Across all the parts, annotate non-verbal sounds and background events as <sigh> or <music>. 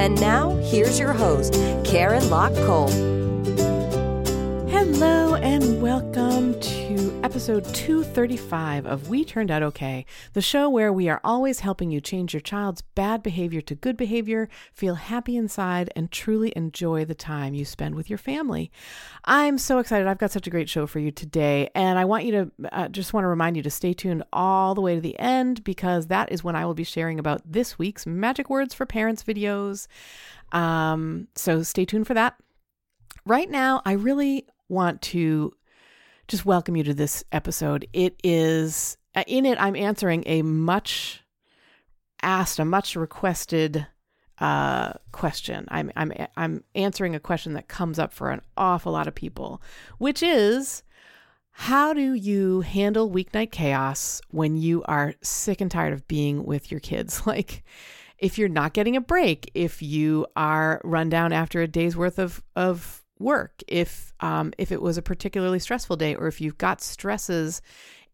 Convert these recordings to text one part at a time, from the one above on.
And now, here's your host, Karen Lock Kolp. Hello and welcome to episode 235 of We Turned Out Okay, the show where we are always helping you change your child's bad behavior to good behavior, feel happy inside, and truly enjoy the time you spend with your family. I'm so excited. I've got such a great show for you today, and I want you to uh, just want to remind you to stay tuned all the way to the end because that is when I will be sharing about this week's Magic Words for Parents videos. Um, so stay tuned for that. Right now, I really want to just welcome you to this episode. It is uh, in it I'm answering a much asked, a much requested uh, question. I'm I'm I'm answering a question that comes up for an awful lot of people, which is how do you handle weeknight chaos when you are sick and tired of being with your kids? <laughs> Like if you're not getting a break, if you are run down after a day's worth of of work if um, if it was a particularly stressful day or if you've got stresses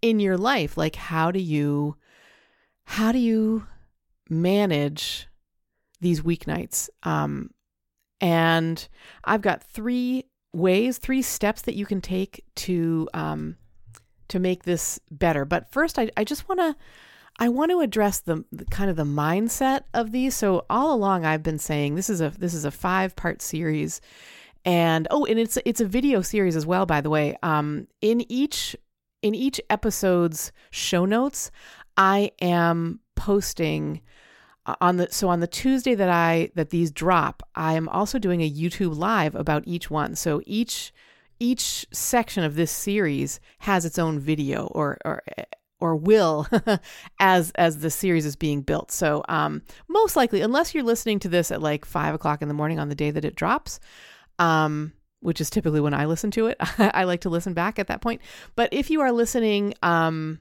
in your life like how do you how do you manage these weeknights um, and i've got three ways three steps that you can take to um, to make this better but first i, I just want to I want to address the, the, kind of the mindset of these. So all along I've been saying this is a this is a five part series and oh and it's it's a video series as well by the way. Um in each in each episode's show notes i am posting uh, on the so on the tuesday that i that these drop i am also doing a youtube live about each one. So each each section of this series has its own video or or or will <laughs> as as the series is being built. So um most likely unless you're listening to this at like five o'clock in the morning on the day that it drops um, which is typically when I listen to it. <laughs> I like to listen back at that point. But if you are listening um,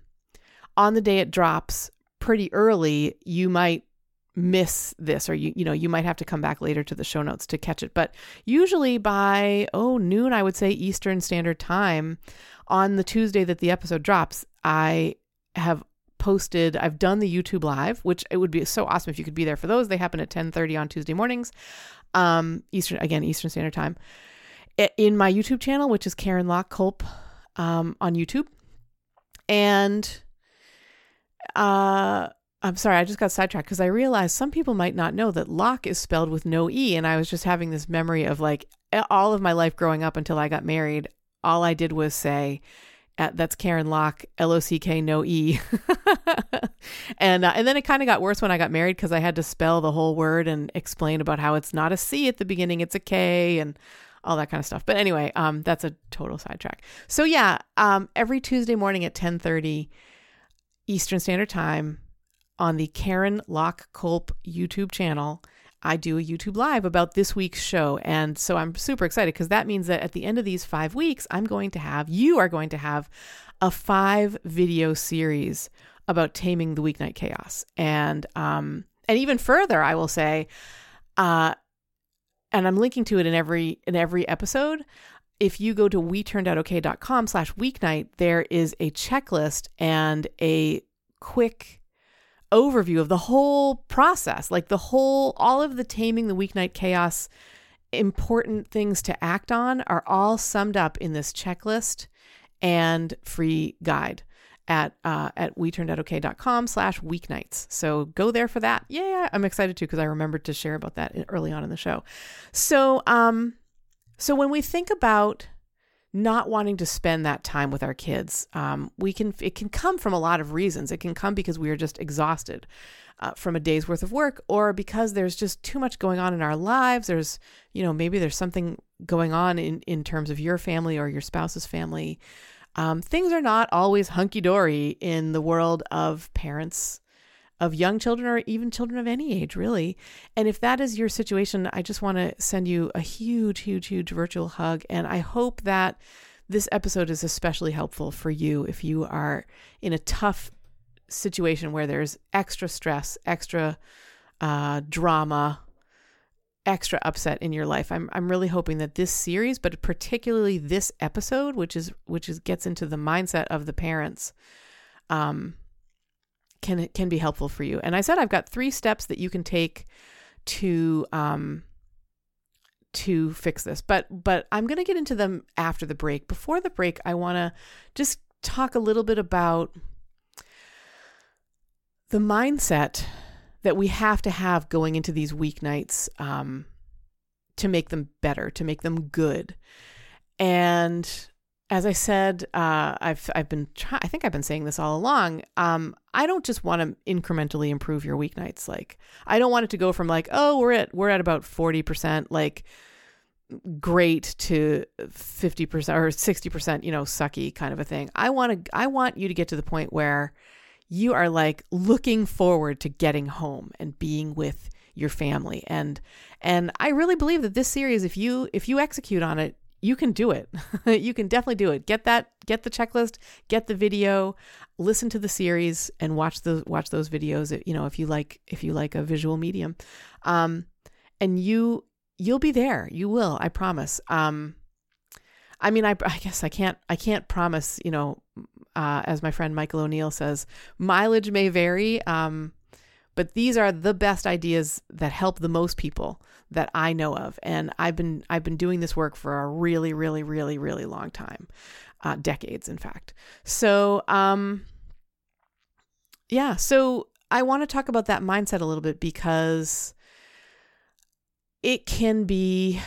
on the day it drops pretty early, you might miss this or you you know you might have to come back later to the show notes to catch it but usually by oh noon i would say eastern standard time on the tuesday that the episode drops i have posted i've done the youtube live which it would be so awesome if you could be there for those they happen at 10.30 on tuesday mornings um, Eastern again Eastern Standard Time, in my YouTube channel, which is Karen Lock Kolp um, on YouTube, and uh, I'm sorry, I just got sidetracked because I realized some people might not know that Lock is spelled with no e, and I was just having this memory of like all of my life growing up until I got married. All I did was say at, that's Karen Lock, L O C K, no E. <laughs> and uh, and then it kind of got worse when I got married because I had to spell the whole word and explain about how it's not a C at the beginning, it's a K, and all that kind of stuff. But anyway, um, that's a total sidetrack. So yeah, um, every Tuesday morning at ten thirty Eastern Standard Time on the Karen Lock Kolp YouTube channel. I do a YouTube live about this week's show. And so I'm super excited because that means that at the end of these five weeks, I'm going to have, you are going to have a five video series about taming the weeknight chaos. And, um, and even further, I will say, uh, and I'm linking to it in every, in every episode. If you go to we turned out okay.com slash weeknight, there is a checklist and a quick overview of the whole process, like the whole, all of the taming the weeknight chaos important things to act on are all summed up in this checklist and free guide at uh, at we-turned-out-okay.com slash weeknights. So go there for that. Yeah, I'm excited too because I remembered to share about that early on in the show. So um so when we think about not wanting to spend that time with our kids. Um, we can it can come from a lot of reasons. It can come because we are just exhausted uh, from a day's worth of work, or because there's just too much going on in our lives. There's you know maybe there's something going on in in terms of your family or your spouse's family. Um, things are not always hunky dory in the world of parents of young children or even children of any age, really. And if that is your situation, I just want to send you a huge, huge, huge virtual hug. And I hope that this episode is especially helpful for you if you are in a tough situation where there's extra stress, extra uh, drama, extra upset in your life. I'm I'm really hoping that this series, but particularly this episode, which is which is gets into the mindset of the parents, um, can can be helpful for you. And I said I've got three steps that you can take to um to fix this. But but I'm going to get into them after the break. Before the break, I want to just talk a little bit about the mindset that we have to have going into these weeknights um, to make them better, to make them good. And as I said, uh, I've I've been try- I think I've been saying this all along. Um, I don't just want to incrementally improve your weeknights. Like I don't want it to go from like oh we're at we're at about forty percent like great to fifty percent or sixty percent you know sucky kind of a thing. I want to I want you to get to the point where you are like looking forward to getting home and being with your family and and I really believe that this series if you if you execute on it you can do it. <laughs> you can definitely do it. Get that get the checklist, get the video, listen to the series and watch the watch those videos, you know, if you like if you like a visual medium. Um and you you'll be there. You will, I promise. Um I mean, I, <laughs> I guess I can't I can't promise, you know, uh, as my friend Michael O'Neill says, mileage may vary, um, but these are the best ideas that help the most people that I know of, and I've been I've been doing this work for a really, really, really, really long time, uh, decades, in fact. So, um, yeah, so I want to talk about that mindset a little bit because it can be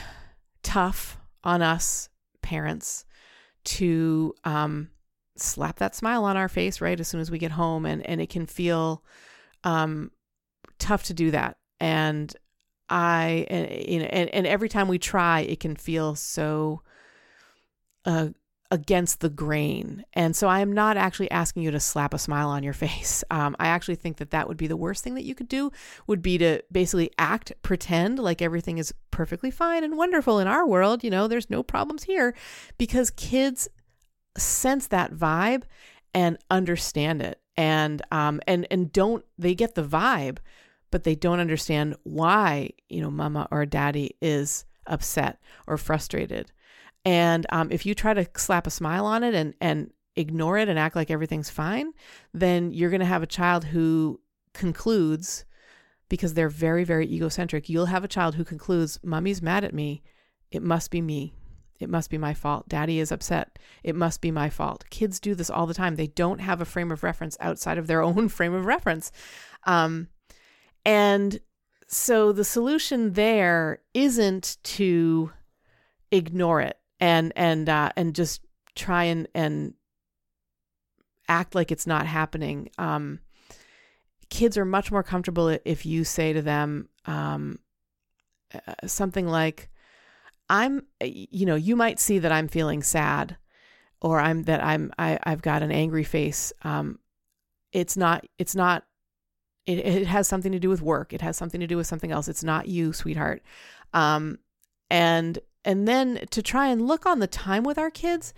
tough on us parents to um, slap that smile on our face right as soon as we get home. And and it can feel um tough to do that. And i and you know and, and every time we try it can feel so uh against the grain. And so i am not actually asking you to slap a smile on your face. <laughs> Um, i actually think that that would be the worst thing that you could do would be to basically act pretend like everything is perfectly fine and wonderful in our world. You know there's no problems here because kids sense that vibe and understand it. And um and and don't they get the vibe but they don't understand why you know mama or daddy is upset or frustrated and um, if you try to slap a smile on it and and ignore it and act like everything's fine then you're going to have a child who concludes because they're very very egocentric you'll have a child who concludes mommy's mad at me it must be me it must be my fault. Daddy is upset. It must be my fault. Kids do this all the time. They don't have a frame of reference outside of their <laughs> own frame of reference. Um, and so the solution there isn't to ignore it and and uh, and just try and and act like it's not happening. Um, kids are much more comfortable if you say to them um, uh, something like, I'm, you know, you might see that I'm feeling sad or I'm that I'm, I, I've got an angry face. Um, it's not, it's not, it, it has something to do with work. It has something to do with something else. It's not you, sweetheart. Um, and, and then to try and look on the time with our kids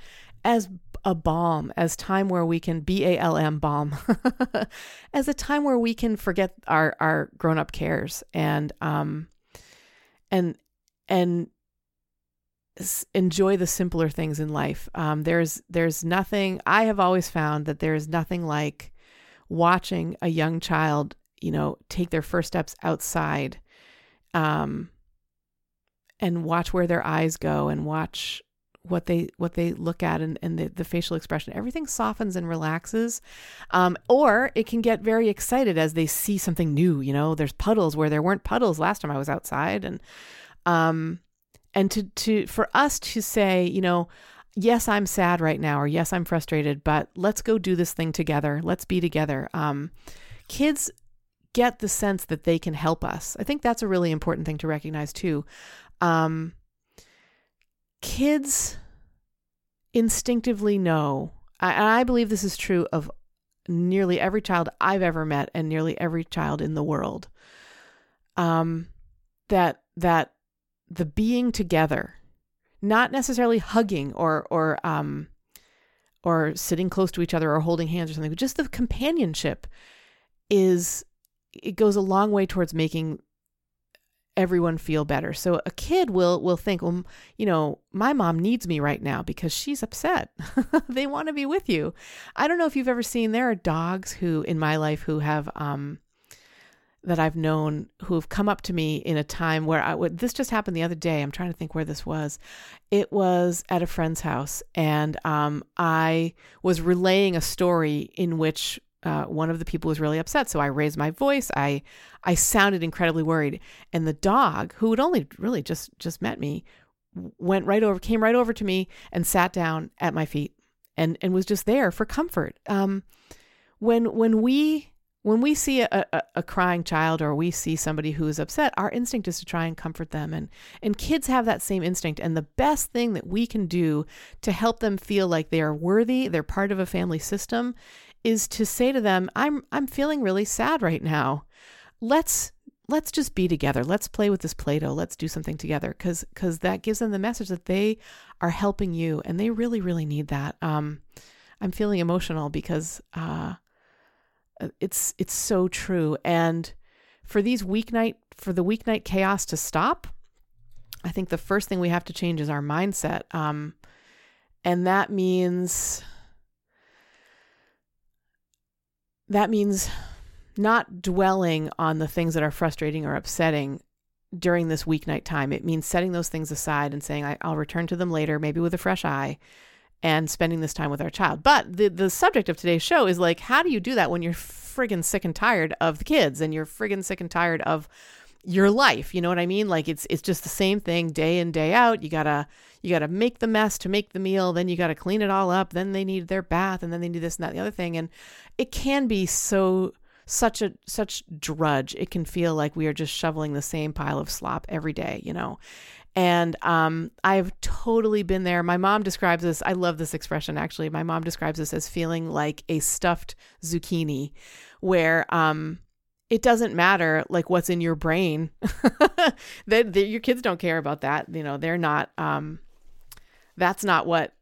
as a balm, as time where we can B A L M balm, <laughs> as a time where we can forget our our grown up cares and um and and enjoy the simpler things in life. Um, there's there's nothing. I have always found that there is nothing like watching a young child, you know, take their first steps outside, um, and watch where their eyes go and watch what they what they look at and, and the, the facial expression. Everything softens and relaxes um, or it can get very excited as they see something new you know? There's puddles where there weren't puddles last time i was outside and um, and to to for us to say you know yes i'm sad right now or yes i'm frustrated but let's go do this thing together. Let's be together. Um, kids get the sense that they can help us i think that's a really important thing to recognize too um, kids instinctively know and i believe this is true of nearly every child I've ever met and nearly every child in the world. Um, that that the being together, not necessarily hugging or or um, or sitting close to each other or holding hands or something, but just the companionship is it goes a long way towards making everyone feel better. So a kid will will think, well, you know, my mom needs me right now because she's upset. <laughs> they want to be with you. I don't know if you've ever seen there are dogs who in my life who have um that I've known who have come up to me in a time where I would this just happened the other day. I'm trying to think where this was. It was at a friend's house and um I was relaying a story in which uh, one of the people was really upset. So I raised my voice. I I sounded incredibly worried, and the dog, who had only really just just met me, went right over, came right over to me, and sat down at my feet, and and was just there for comfort. Um, when when we when we see a, a, a, crying child or we see somebody who is upset, our instinct is to try and comfort them. And, and kids have that same instinct. And the best thing that we can do to help them feel like they are worthy, they're part of a family system, is to say to them, I'm I'm feeling really sad right now. Let's let's just be together. Let's play with this Play-Doh. Let's do something together cuz cuz that gives them the message that they are helping you and they really really need that. Um I'm feeling emotional because uh it's it's so true and for these weeknight for the weeknight chaos to stop, I think the first thing we have to change is our mindset. Um and that means that means not dwelling on the things that are frustrating or upsetting during this weeknight time. It means setting those things aside and saying, I'll return to them later, maybe with a fresh eye, and spending this time with our child. But the, the subject of today's show is like, how do you do that when you're friggin' sick and tired of the kids and you're friggin' sick and tired of your life? You know what I mean? Like it's it's just the same thing day in, day out. You gotta you gotta make the mess to make the meal, then you gotta clean it all up, then they need their bath, and then they need this and that the other thing. And it can be so such a such drudge. It can feel like we are just shoveling the same pile of slop every day, you know. And um, I've totally been there. My mom describes this. I love this expression actually. My mom describes this as feeling like a stuffed zucchini, where um, it doesn't matter like what's in your brain. <laughs> that your kids don't care about that. You know, they're not. Um, that's not what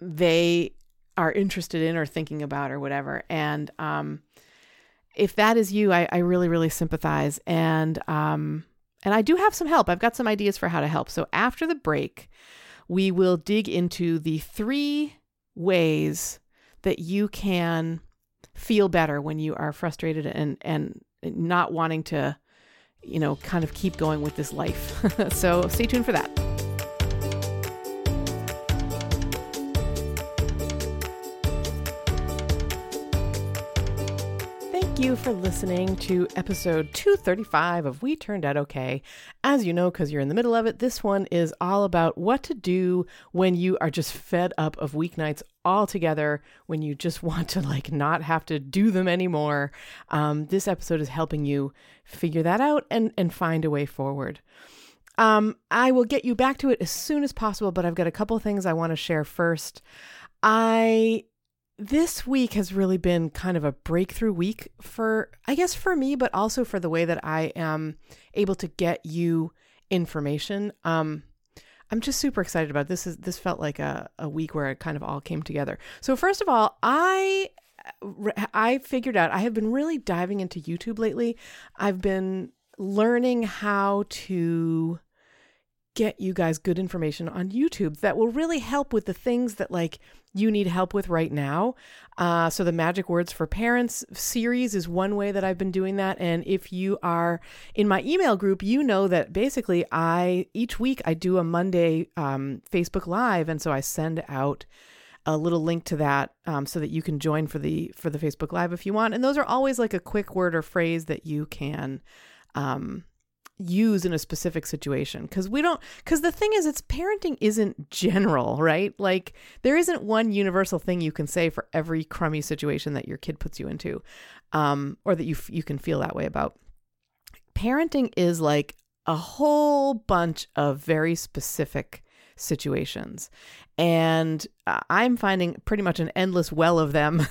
they are interested in or thinking about or whatever. And um, if that is you, I, I really, really sympathize. And um, and I do have some help. I've got some ideas for how to help. So after the break, we will dig into the three ways that you can feel better when you are frustrated and and not wanting to, you know, kind of keep going with this life. <laughs> so stay tuned for that. Thank you for listening to episode 235 of We Turned Out Okay. As you know, because you're in the middle of it, this one is all about what to do when you are just fed up of weeknights altogether, when you just <laughs> want to like not have to do them anymore. Um, this episode is helping you figure that out and, and find a way forward. Um, I will get you back to it as soon as possible, but I've got a couple things I want to share first. I this week has really been kind of a breakthrough week for, I guess, for me, but also for the way that I am able to get you information. Um, I'm just super excited about this. Is this felt like a, a week where it kind of all came together. So first of all, I I figured out I have been really diving into YouTube lately. I've been learning how to get you guys good information on YouTube that will really help with the things that like you need help with right now. Uh, so the Magic Words for Parents series is one way that I've been doing that. And if you are in my email group, you know that basically I each week I do a Monday um, Facebook Live, and so I send out a little link to that um, so that you can join for the for the Facebook Live if you want. And those are always like a quick word or phrase that you can um, use in a specific situation because we don't because the thing is it's parenting isn't general right? Like there isn't one universal thing you can say for every crummy situation that your kid puts you into um or that you you can feel that way about. Parenting is like a whole bunch of very specific situations. And uh, I'm finding pretty much an endless well of them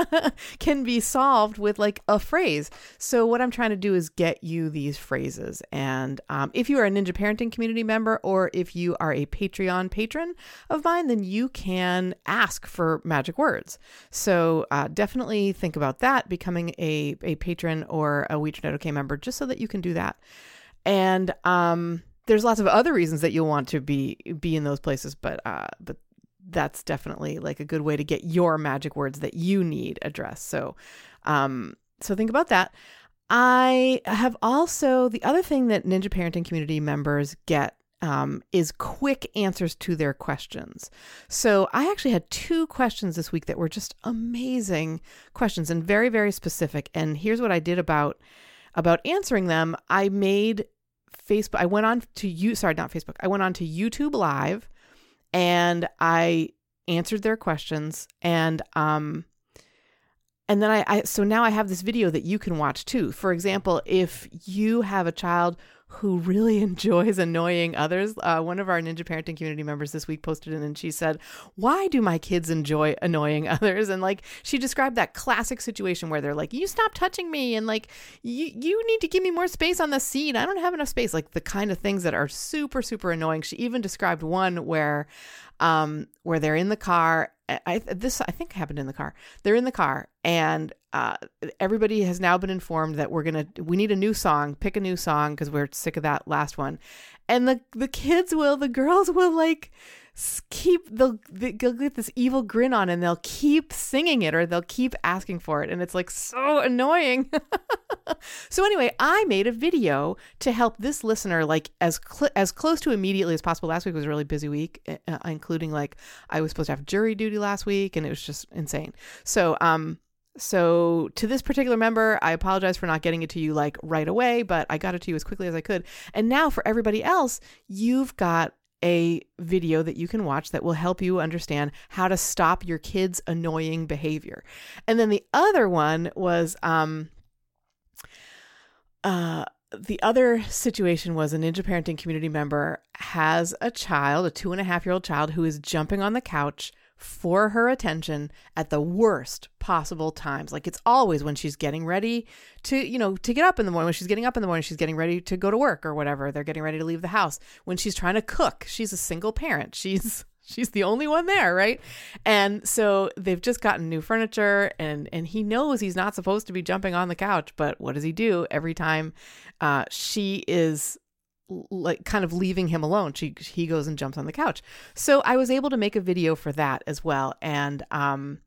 <laughs> can be solved with like a phrase. So, what I'm trying to do is get you these phrases. And um, if you are a Ninja Parenting community member or if you are a Patreon patron of mine, then you can ask for magic words. So, uh, definitely think about that, becoming a, a patron or a We OK member, just so that you can do that. And, um, there's lots of other reasons that you'll want to be be in those places, but uh, but that's definitely like a good way to get your magic words that you need addressed. So, um, so think about that. I have also the other thing that Ninja Parenting community members get um, is quick answers to their questions. So I actually had two questions this week that were just amazing questions and very very specific. And here's what I did about about answering them. I made Facebook. I went on to you. Sorry, not Facebook. I went on to YouTube Live, and I answered their questions. And um, and then I, I so now I have this video that you can watch too. For example, if you have a child who really <laughs> enjoys annoying others. Uh, one of our Ninja Parenting community members this week posted it and she said, Why do my kids enjoy annoying <laughs> others? And like she described that classic situation where they're like, You stop touching me and like you you need to give me more space on the seat. I don't have enough space. Like the kind of things that are super, super annoying. She even described one where um where they're in the car I this I think happened in the car. They're in the car and uh, everybody has now been informed that we're gonna we need a new song. Pick a new song because we're sick of that last one. And the the kids will, the girls will like keep they'll, they'll get this evil grin on and they'll keep singing it or they'll keep asking for it. And it's like so annoying. <laughs> So anyway i made a video to help this listener like as cl- as close to immediately as possible. Last week was a really busy week uh, including like i was supposed to have jury duty last week and it was just insane. So um so to this particular member, I apologize for not getting it to you like right away, but I got it to you as quickly as I could. And now for everybody else, you've got a video that you can watch that will help you understand how to stop your kids' annoying behavior. And then the other one was um uh the other situation was a ninja parenting community member has a child, a two and a half year old child, who is jumping on the couch for her attention at the worst possible times. Like it's always when she's getting ready to, you know, to get up in the morning, when she's getting up in the morning, she's getting ready to go to work or whatever. They're getting ready to leave the house. When she's trying to cook, she's a single parent. She's <laughs> she's the only one there, right? And so they've just gotten new furniture and and he knows he's not supposed to be jumping on the couch, but what does he do every time uh, she is like kind of leaving him alone. She he goes and jumps on the couch. So I was able to make a video for that as well, and um,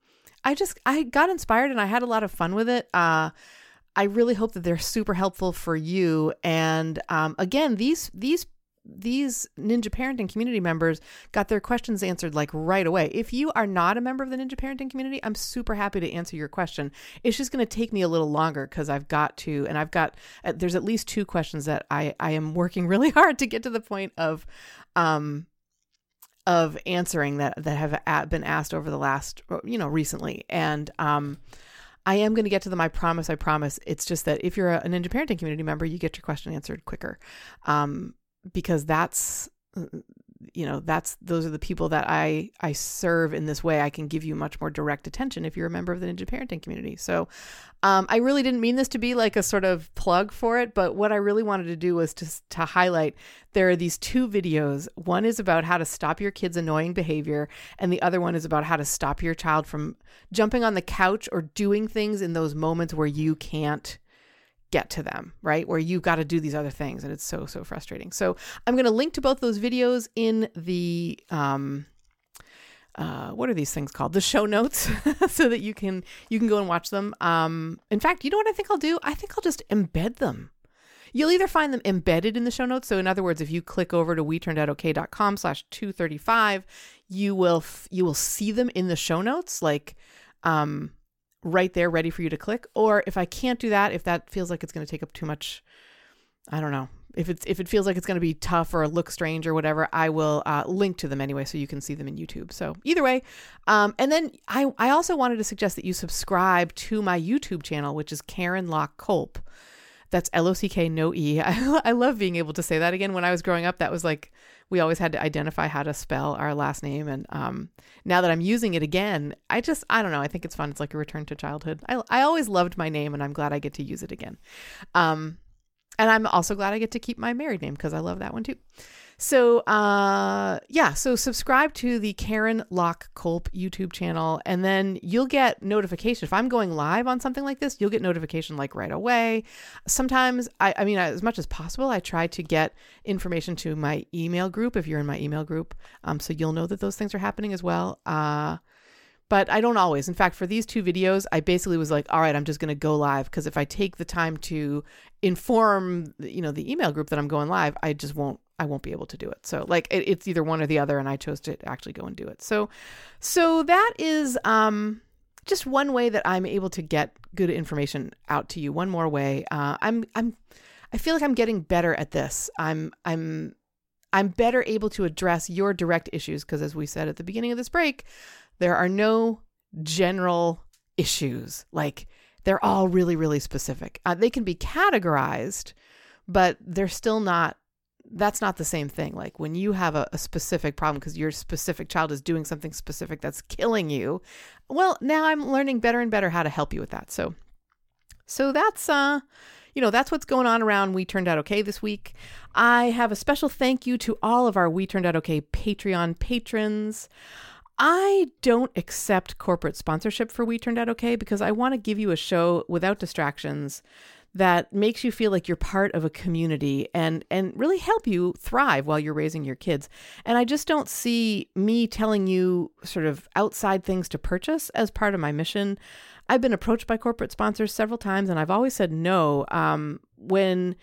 I just I got inspired and I had a lot of fun with it. Uh, I really hope that they're super helpful for you. And um, again, these these these Ninja Parenting community members got their questions answered like right away. If you are not a member of the Ninja Parenting community, I'm super happy to answer your question. It's just going to take me a little longer because I've got to, and I've got, uh, there's at least two questions that I, I am working <laughs> really hard to get to the point of, um, of answering that that have been asked over the last, you know, recently. And, um, I am going to get to them. I promise. I promise. It's just that if you're a, Ninja Parenting community member, you get your question answered quicker. Um, because that's you know that's those are the people that i i serve in this way. I can give you much more direct attention if you're a member of the ninja parenting community. So um, i really didn't mean this to be like a sort of plug for it but what i really wanted to do was to, to highlight there are these two videos. One is about how to stop your kids annoying behavior and the other one is about how to stop your child from jumping on the couch or doing things in those moments where you can't get to them, right? Where you've got to do these other things and it's so, so frustrating. So I'm going to link to both those videos in the, um, uh, what are these things called? The show notes, <laughs> so that you can you can go and watch them. Um, in fact, you know what I think I'll do? I think I'll just embed them. You'll either find them embedded in the show notes. So in other words, if you click over to weturnedoutokay.com slash 235, you will, f- you will see them in the show notes. Like, um, right there ready for you to click. Or if I can't do that, if that feels like it's going to take up too much, I don't know. If it's if it feels like it's going to be tough or look strange or whatever, I will uh, link to them anyway, so you can see them in YouTube. So either way, um, and then I I also wanted to suggest that you subscribe to my YouTube channel, which is Karen Lock Kolp. That's L O C K, no E. <laughs> I, I love being able to say that again. When I was growing up, that was like we always had to identify how to spell our last name. And um, now that I'm using it again, I just, I don't know. I think it's fun. It's like a return to childhood. I, I always loved my name and I'm glad I get to use it again. Um, and I'm also glad I get to keep my married name because I love that one too. So, uh, yeah, so subscribe to the Karen Lock Kolp YouTube channel, and then you'll get notification. If I'm going live on something like this, you'll get notification like right away. Sometimes, I, I mean, as much as possible, I try to get information to my email group if you're in my email group. Um, so you'll know that those things are happening as well. Uh, but I don't always. In fact, for these two videos, I basically was like, all right, I'm just going to go live because if I take the time to inform, you know, the email group that I'm going live, I just won't I won't be able to do it. So like it, it's either one or the other and I chose to actually go and do it. So so that is um just one way that I'm able to get good information out to you. One more way. Uh, I'm I'm I feel like I'm getting better at this. I'm I'm I'm better able to address your direct issues because as we said at the beginning of this break, there are no general issues. Like they're all really, really specific. Uh, they can be categorized, but they're still not. That's not the same thing. Like when you have a, a specific problem because your specific child is doing something specific that's killing you. Well, now I'm learning better and better how to help you with that. So, so that's uh, you know, that's what's going on around We Turned Out Okay this week. I have a special thank you to all of our We Turned Out Okay Patreon patrons. I don't accept corporate sponsorship for We Turned Out Okay because I want to give you a show without distractions that makes you feel like you're part of a community and and really help you thrive while you're raising your kids. And I just don't see me telling you sort of outside things to purchase as part of my mission. I've been approached by corporate sponsors several times and I've always said no. Um, when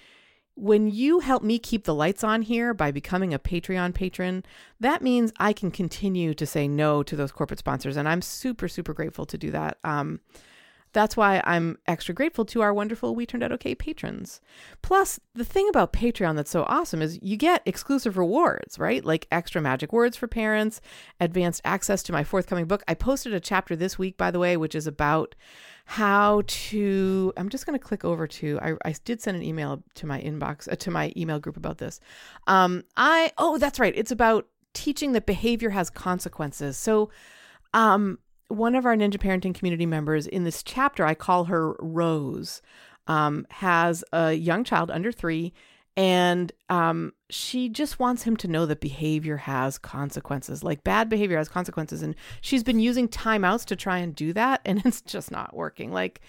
when you help me keep the lights on here by becoming a Patreon patron, that means I can continue to say no to those corporate sponsors. And I'm super, super grateful to do that. Um, that's why I'm extra grateful to our wonderful We Turned Out Okay patrons. Plus, the thing about Patreon that's so awesome is you get exclusive rewards, right? Like extra magic words for parents, advanced access to my forthcoming book. I posted a chapter this week, by the way, which is about how to i'm just going to click over to I, I did send an email to my inbox uh, to my email group about this um i oh that's right it's about teaching that behavior has consequences so um one of our ninja parenting community members in this chapter i call her rose um, has a young child under three and um, she just wants him to know that behavior has consequences like bad behavior has consequences and she's been using timeouts to try and do that and <laughs> it's just not working like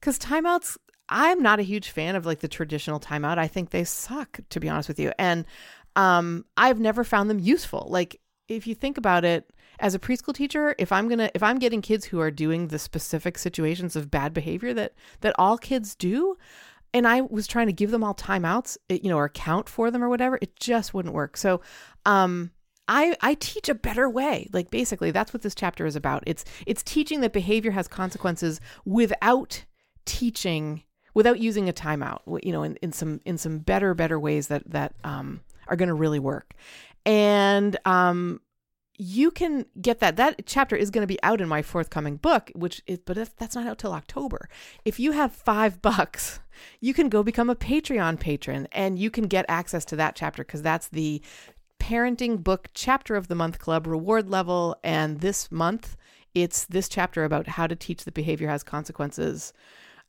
because timeouts i'm not a huge fan of like the traditional timeout i think they suck to be honest with you and um, i've never found them useful like if you think about it as a preschool teacher if i'm gonna if i'm getting kids who are doing the specific situations of bad behavior that that all kids do and I was trying to give them all timeouts, you know, or account for them or whatever. It just wouldn't work. So, um, I, I teach a better way. Like basically that's what this chapter is about. It's it's teaching that behavior has consequences without teaching without using a timeout, you know, in, in some in some better, better ways that that um, are going to really work. And um, you can get that. That chapter is going to be out in my forthcoming book, which is, but that's not out till October. If you have five <laughs> bucks, you can go become a Patreon patron and you can get access to that chapter because that's the parenting book chapter of the month club reward level. And this month, it's this chapter about how to teach that behavior has consequences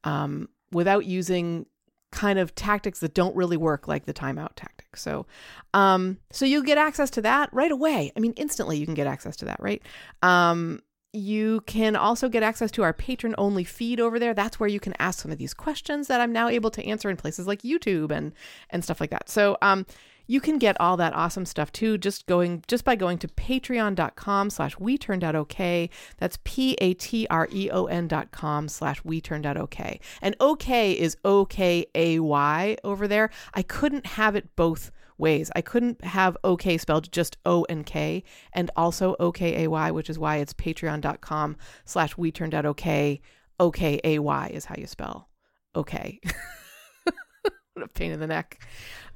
um, without using kind of tactics that don't really work like the timeout tactic. So um so you get access to that right away. I mean instantly you can get access to that, right? Um you can also get access to our patron only feed over there. That's where you can ask some of these questions that I'm now able to answer in places like YouTube and and stuff like that. So um you can get all that awesome stuff too just going just by going to patreon.com slash we turned out okay. That's p-a-t-r-e-o-n dot com slash we turned out okay. And okay is o-k-a-y over there. I couldn't have it both ways. I couldn't have okay spelled just o and k and also o-k-a-y which is why it's patreon.com slash we turned out okay. O-k-a-y is how you spell okay <laughs> what a pain in the neck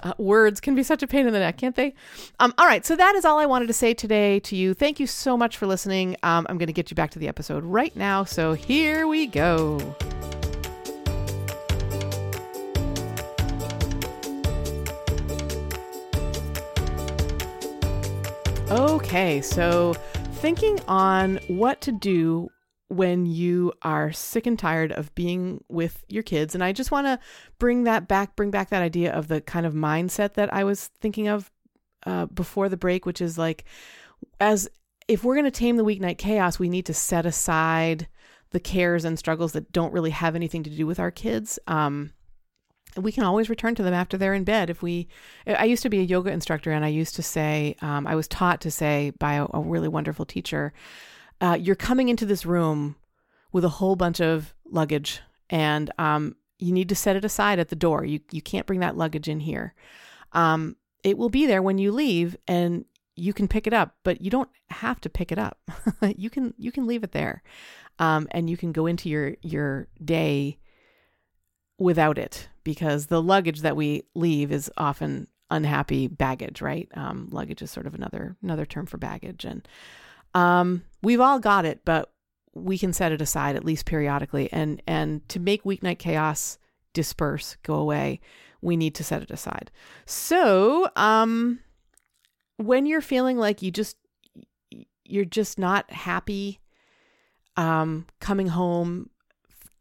uh, words can be such a pain in the neck, can't they? Um, all right, so that is all I wanted to say today to you. Thank you so much for listening. Um, I'm going to get you back to the episode right now. So here we go. Okay, so thinking on what to do when you are sick and tired of being with your kids. And I just want to bring that back, bring back that idea of the kind of mindset that I was thinking of uh, before the break, which is like, as if we're going to tame the weeknight chaos, we need to set aside the cares and struggles that don't really have anything to do with our kids. Um, we can always return to them after they're in bed. If we, I used to be a yoga instructor, and I used to say, um, I was taught to say by a, a really wonderful teacher, uh, you're coming into this room with a whole bunch of luggage, and um, you need to set it aside at the door. You you can't bring that luggage in here. Um, it will be there when you leave, and you can pick it up, but you don't have to pick it up. <laughs> you can you can leave it there, um, and you can go into your your day without it because the luggage that we leave is often unhappy baggage, right? Um, luggage is sort of another another term for baggage, and um, we've all got it, but we can set it aside at least periodically, and and to make weeknight chaos disperse, go away, we need to set it aside. So, um, when you're feeling like you just you're just not happy um, coming home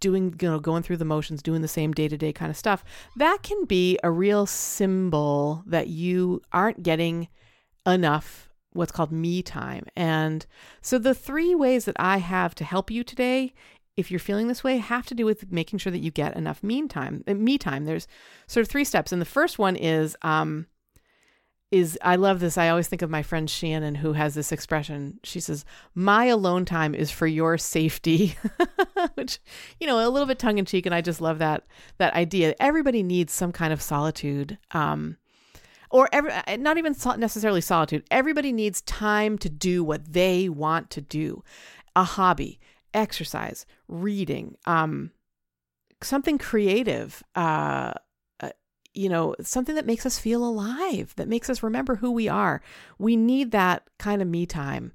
doing you know going through the motions doing the same day-to-day kind of stuff that can be a real symbol that you aren't getting enough what's called me time and so the three ways that i have to help you today if you're feeling this way have to do with making sure that you get enough me time uh, me time there's sort of three steps and the first one is um, is I love this. I always think of my friend Shannon who has this expression. She says, "My alone time is for your safety," <laughs> which you know, a little bit tongue in cheek, and I just love that that idea. Everybody needs some kind of solitude, um, or every, uh, not even necessarily solitude. Everybody needs time to do what they want to do, a hobby, exercise, reading, um, something creative. Uh, you know, something that makes us feel alive, that makes us remember who we are. We need that kind of me time.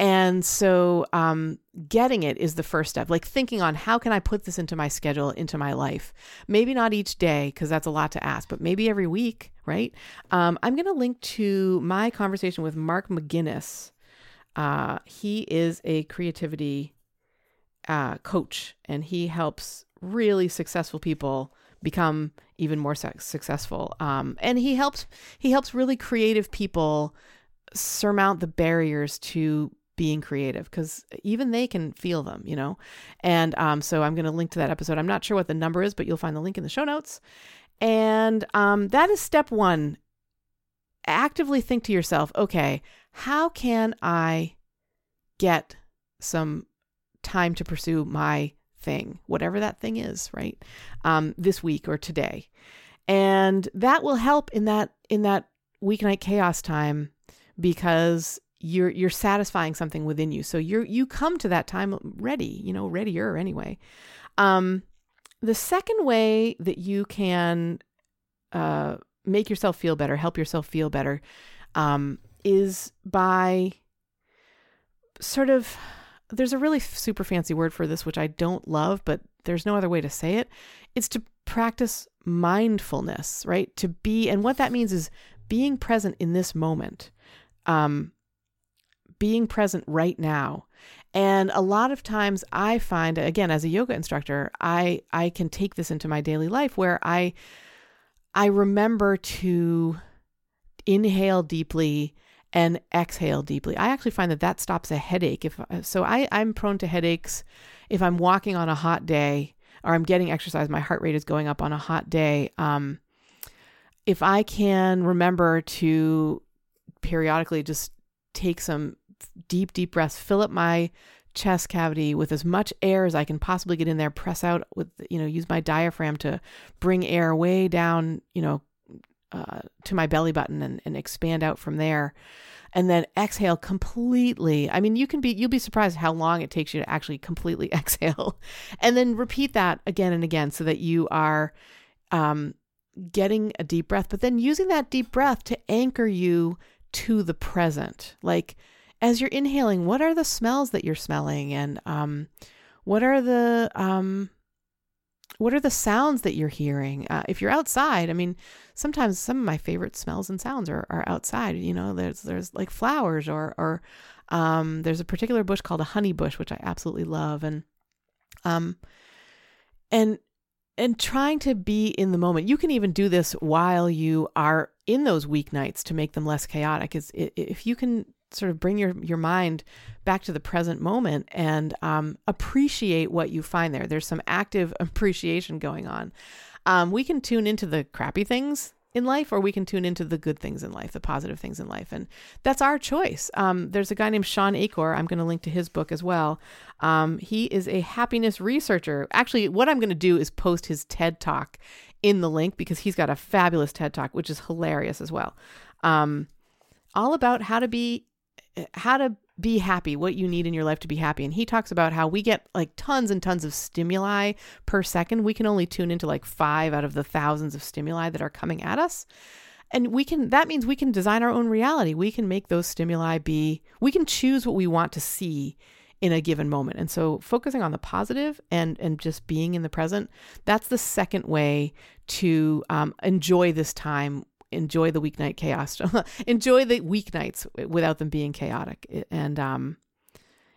And so, um, getting it is the first step. Like thinking on how can I put this into my schedule, into my life? Maybe not each day, because that's a lot to ask, but maybe every week, right? Um, I'm going to link to my conversation with Mark McGuinness. Uh, he is a creativity uh, coach, and he helps really successful people become even more successful. Um, and he helps he helps really creative people surmount the barriers to being creative because even they can feel them, you know. And um, so I'm going to link to that episode. I'm not sure what the number is, but you'll find the link in the show notes. And um, that is step one. Actively think to yourself, okay, how can I get some time to pursue my thing, whatever that thing is, right? Um, this week or today. And that will help in that in that weeknight chaos time because you're you're satisfying something within you. So you're you come to that time ready, you know, readier anyway. Um, the second way that you can uh, make yourself feel better, help yourself feel better, um, is by sort of there's a really super fancy word for this, which I don't love, but there's no other way to say it. It's to practice mindfulness, right? To be, and what that means is being present in this moment, um, being present right now. And a lot of times I find, again, as a yoga instructor, I, I can take this into my daily life where I, I remember to inhale deeply and exhale deeply. I actually find that that stops a headache. If so, I I'm prone to headaches if I'm walking on a hot day or I'm getting exercise. My heart rate is going up on a hot day. Um, if I can remember to periodically just take some deep, deep breaths, fill up my chest cavity with as much air as I can possibly get in there, press out with, you know, use my diaphragm to bring air way down, you know, uh, to my belly button and, and expand out from there and then exhale completely. I mean, you can be you'll be surprised how long it takes you to actually completely <laughs> exhale, and then repeat that again and again so that you are um, getting a deep breath, but then using that deep breath to anchor you to the present. Like as you're inhaling, what are the smells that you're smelling, and um, what are the um, what are the sounds that you're hearing? Uh, if you're outside, I mean, sometimes some of my favorite smells and sounds are, are outside. You know, there's there's like flowers or or um, there's a particular bush called a honey bush, which I absolutely love, and um, and and trying to be in the moment. You can even do this while you are in those weeknights to make them less chaotic. Is if you can sort of bring your your mind back to the present moment and um, appreciate what you find there. There's some active <laughs> appreciation going on. Um, we can tune into the crappy things in life, or we can tune into the good things in life, the positive things in life, and that's our choice. Um, there's a guy named Shawn Achor. I'm going to link to his book as well. Um, he is a happiness researcher. Actually, what I'm going to do is post his TED talk in the link because he's got a fabulous TED talk, which is hilarious as well. Um, all about how to be how to be happy, what you need in your life to be happy. And he talks about how we get like tons and tons of stimuli per second. We can only tune into like five out of the thousands of stimuli that are coming at us. And we can, that means we can design our own reality. We can make those stimuli be, we can choose what we want to see in a given moment. And so focusing on the positive and and just being in the present, that's the second way to um, enjoy this time enjoy the weeknight chaos. <laughs> enjoy the weeknights without them being chaotic. And, um,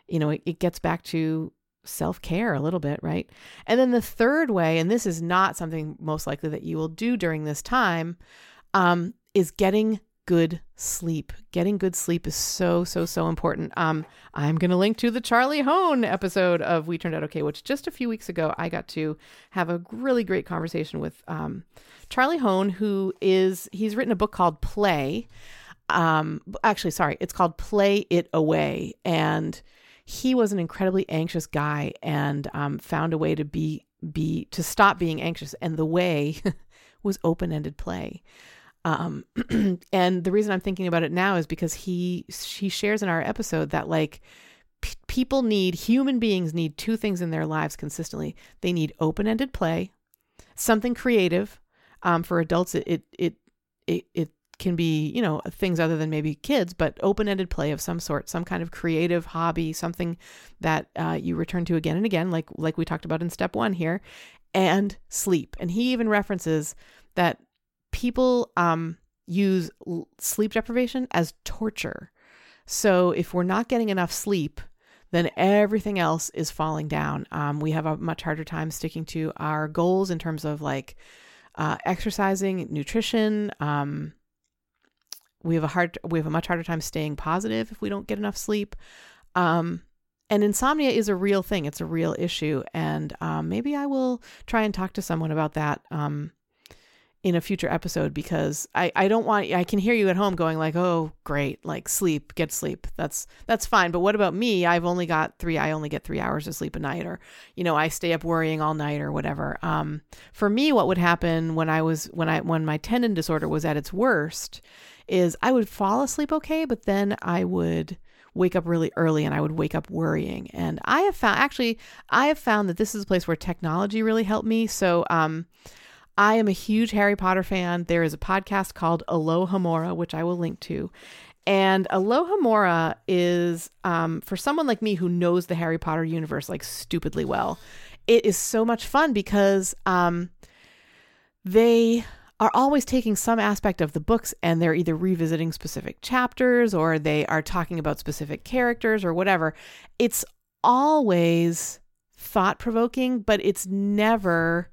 you know, it, it gets back to self care a little bit, right? And then the third way, and this is not something most likely that you will do during this time, um, is getting good sleep. Getting good sleep is so, so, so important. Um, I'm going to link to the Charlie Hoehn episode of We Turned Out Okay, which just a few weeks ago I got to have a really great conversation with um, Charlie Hoehn, who is, he's written a book called Play. Um, actually, sorry, it's called Play It Away. And he was an incredibly anxious guy and um, found a way to be, be, to stop being anxious. And the way <laughs> was open ended play. Um, <clears throat> and the reason I'm thinking about it now is because he he shares in our episode that like p- people need human beings need two things in their lives consistently. They need open-ended play, something creative. Um, for adults, it it it it, it can be you know things other than maybe kids but open-ended play of some sort some kind of creative hobby something that uh, you return to again and again like like we talked about in step one here and sleep and he even references that people um, use sleep deprivation as torture. So if we're not getting enough sleep, then everything else is falling down. Um, we have a much harder time sticking to our goals in terms of like uh, exercising, nutrition. Um, we have a hard, we have a much harder time staying positive if we don't get enough sleep. Um, and insomnia is a real thing; it's a real issue. And um, maybe I will try and talk to someone about that um, in a future episode because I, I don't want I can hear you at home going like oh great like sleep get sleep that's that's fine but what about me I've only got three I only get three hours of sleep a night or you know I stay up worrying all night or whatever um for me what would happen when I was when I when my tendon disorder was at its worst is I would fall asleep okay but then I would wake up really early and I would wake up worrying. And I have found actually I have found that this is a place where technology really helped me. So um I am a huge Harry Potter fan. There is a podcast called Alohomora, which I will link to. And Alohomora is, um, for someone like me who knows the Harry Potter universe like stupidly well, it is so much fun because um, they are always taking some aspect of the books and they're either revisiting specific chapters or they are talking about specific characters or whatever. It's always thought provoking, but it's never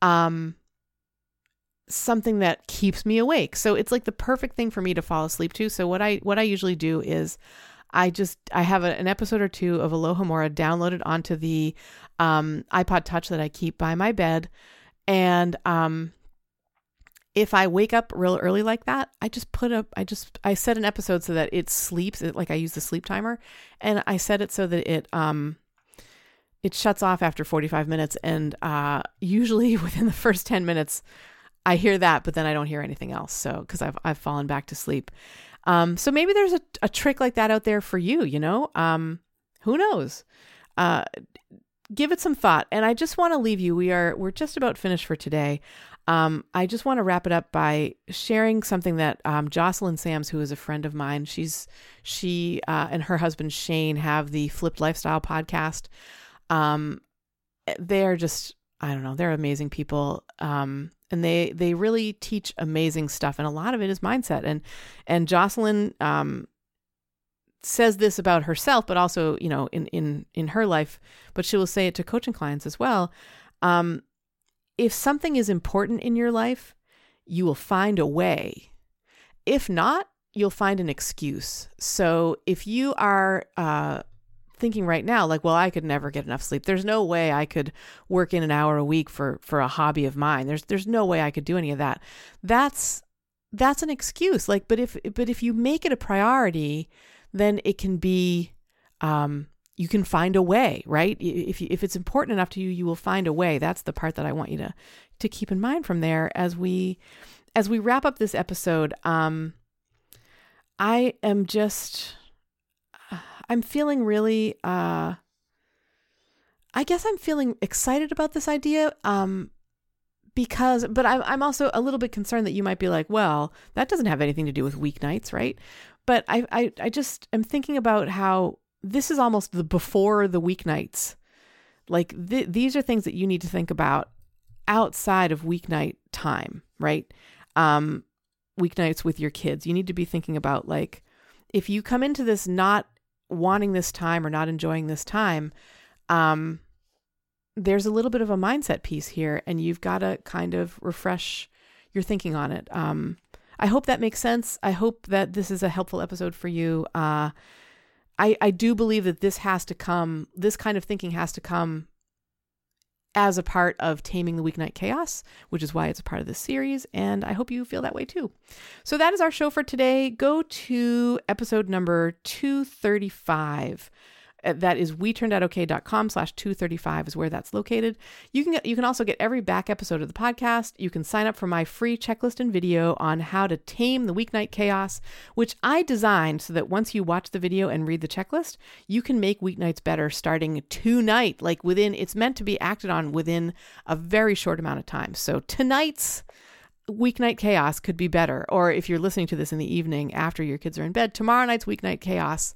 um something that keeps me awake. So it's like the perfect thing for me to fall asleep to. So what I what I usually do is I just I have a, an episode or two of Alohomora downloaded onto the um, iPod Touch that I keep by my bed, and um, if I wake up real early like that, I just put up I just I set an episode so that it sleeps. It, like I use the sleep timer, and I set it so that it um it shuts off after 45 minutes and uh usually <laughs> within the first 10 minutes I hear that, but then I don't hear anything else. So because I've I've fallen back to sleep. Um, so maybe there's a, a trick like that out there for you. You know, um, who knows? Uh, give it some thought. And I just want to leave you. We are we're just about finished for today. Um, I just want to wrap it up by sharing something that um, Jocelyn Sams, who is a friend of mine, she's she uh, and her husband Shane have the Flipped Lifestyle podcast. Um, they're just I don't know, they're amazing people. Um, and they they really teach amazing stuff, and a lot of it is mindset. And and Jocelyn um, says this about herself, but also you know in in in her life, but she will say it to coaching clients as well. Um, if something is important in your life, you will find a way. If not, you'll find an excuse. So if you are uh, thinking right now like well i could never get enough sleep. There's no way i could work in an hour a week for for a hobby of mine. There's there's no way i could do any of that. That's that's an excuse. Like but if but if you make it a priority then it can be um you can find a way right? If you, if it's important enough to you you will find a way. That's the part that i want you to to keep in mind from there as we as we wrap up this episode. Um i am just I'm feeling really uh I guess I'm feeling excited about this idea um because but I'm I'm also a little bit concerned that you might be like, well, that doesn't have anything to do with weeknights, right? But I I I just am thinking about how this is almost the before the weeknights. Like th- these are things that you need to think about outside of weeknight time, right? Um weeknights with your kids. You need to be thinking about like if you come into this not wanting this time or not enjoying this time, um, there's a little bit of a mindset piece here, and you've got to kind of refresh your thinking on it. Um, I hope that makes sense. I hope that this is a helpful episode for you. Uh, I I do believe that this has to come. This kind of thinking has to come as a part of taming the weeknight chaos, which is why it's a part of this series. And I hope you feel that way too. So that is our show for today. Go to episode number 235 uh, that is we-turned-out-ok.com slash 235 is where that's located. You can get, you can also get every back episode of the podcast. You can sign up for my free checklist and video on how to tame the weeknight chaos which i designed so that once you watch the video and read the checklist you can make weeknights better starting tonight like within it's meant to be acted on within a very short amount of time. So tonight's weeknight chaos could be better. Or if you're listening to this in the evening after your kids are in bed tomorrow night's weeknight chaos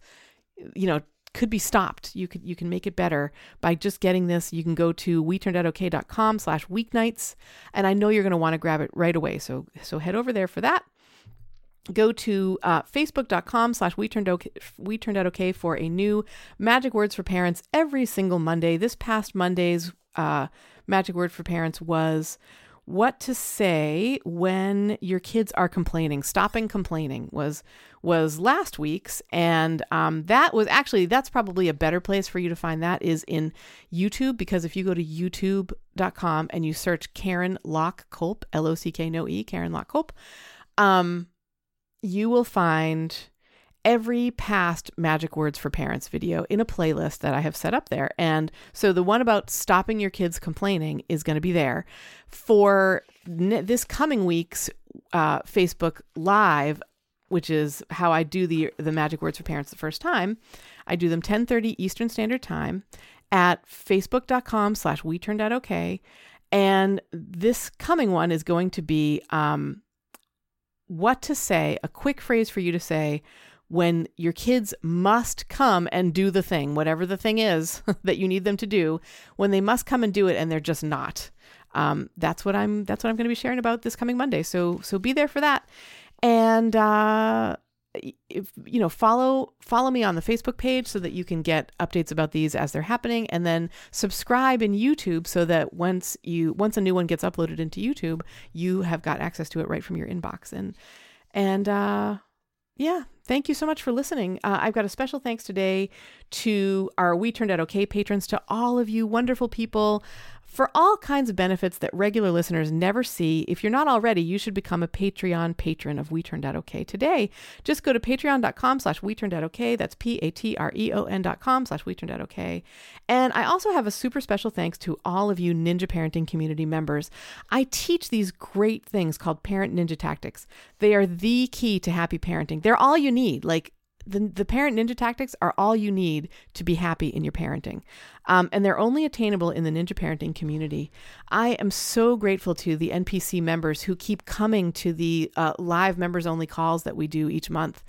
you know could be stopped. You could you can make it better by just getting this. You can go to we-turned-out-ok.com slash weeknights. And I know you're going to want to grab it right away. So so head over there for that. Go to uh, facebook.com slash we turned we turned out okay for a new magic words for parents every single Monday. This past Monday's uh, magic word for parents was what to say when your kids are complaining. Stopping complaining was was last week's, and um, that was actually that's probably a better place for you to find that is in YouTube because if you go to YouTube.com and you search Karen Lock Kolp L O C K no E Karen Lock Kolp, um, you will find every past Magic Words for Parents video in a playlist that I have set up there. And so the one about stopping your kids complaining is going to be there. For this coming week's uh, Facebook Live, which is how I do the the Magic Words for Parents the first time, I do them 10:30 Eastern Standard Time at facebook.com slash we turned out okay. And this coming one is going to be um, what to say, a quick phrase for you to say when your kids must come and do the thing, whatever the thing is <laughs> that you need them to do, when they must come and do it and they're just not. Um, that's what I'm. That's what I'm going to be sharing about this coming Monday. So so be there for that, and uh, if, you know follow follow me on the Facebook page so that you can get updates about these as they're happening, and then subscribe in YouTube so that once you once a new one gets uploaded into YouTube, you have got access to it right from your inbox. And and uh, yeah, thank you so much for listening. Uh, I've got a special thanks today to our We Turned Out Okay patrons, to all of you wonderful people for all kinds of benefits that regular listeners never see, if you're not already, you should become a Patreon patron of We Turned Out Okay today. Just go to patreon.com slash We Turned Out Okay. That's P-A-T-R-E-O-N dot com slash We Turned Out Okay. And I also have a super special thanks to all of you Ninja Parenting community members. I teach these great things called Parent Ninja Tactics. They are the key to happy parenting. They're all you need. Like the, the parent ninja tactics are all you need to be happy in your parenting. Um, and they're only attainable in the ninja parenting community. I am so grateful to the NPC members who keep coming to the uh, live members only calls that we do each month.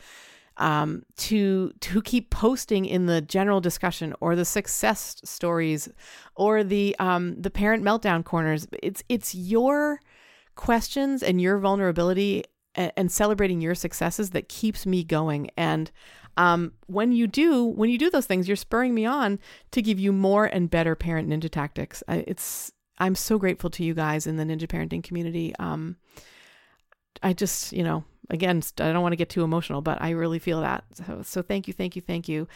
um, to to keep posting in the general discussion or the success stories or the um, the parent meltdown corners. It's it's your questions and your vulnerability and, and celebrating your successes that keeps me going. And um, when you do when you do those things, you're spurring me on to give you more and better parent ninja tactics. I, it's I'm so grateful to you guys in the ninja parenting community. Um, I just you know again I don't want to get too emotional, but I really feel that. So, so thank you, thank you, thank you.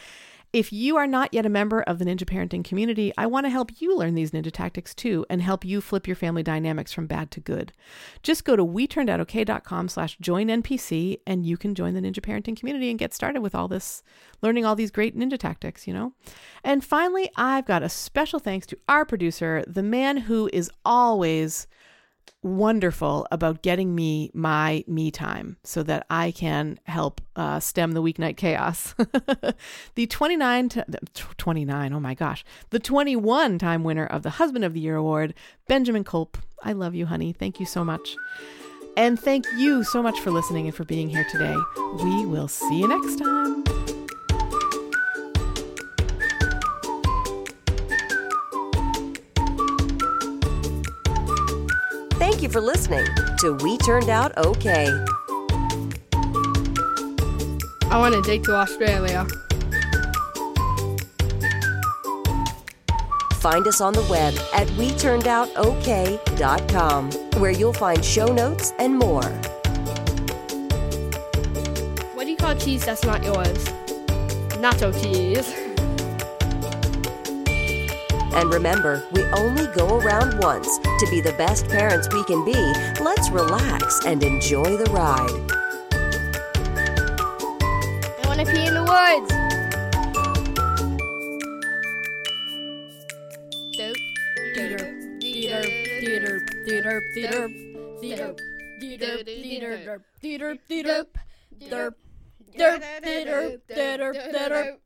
If you are not yet a member of the Ninja Parenting community, I want to help you learn these ninja tactics too and help you flip your family dynamics from bad to good. Just go to weturnedoutokay.com slash join NPC and you can join the Ninja Parenting community and get started with all this, learning all these great ninja tactics, you know? And finally, I've got a special thanks to our producer, the man who is always wonderful about getting me my me time so that I can help uh, stem the weeknight chaos. <laughs> the 29 t- 29, oh my gosh, the 21 time winner of the Husband of the Year award, Benjamin Kolp. I love you, honey. Thank you so much. And thank you so much for listening and for being here today. We will see you next time. You for listening to We Turned Out Okay. I want to take to Australia. Find us on the web at WeTurnedOutOK.com, where you'll find show notes and more. What do you call cheese that's not yours? Nacho cheese. <laughs> And remember, we only go around once. To be the best parents we can be, let's relax and enjoy the ride. I want to pee in the woods. Derp, derp, derp, derp, derp, derp, derp, derp, derp, derp, derp.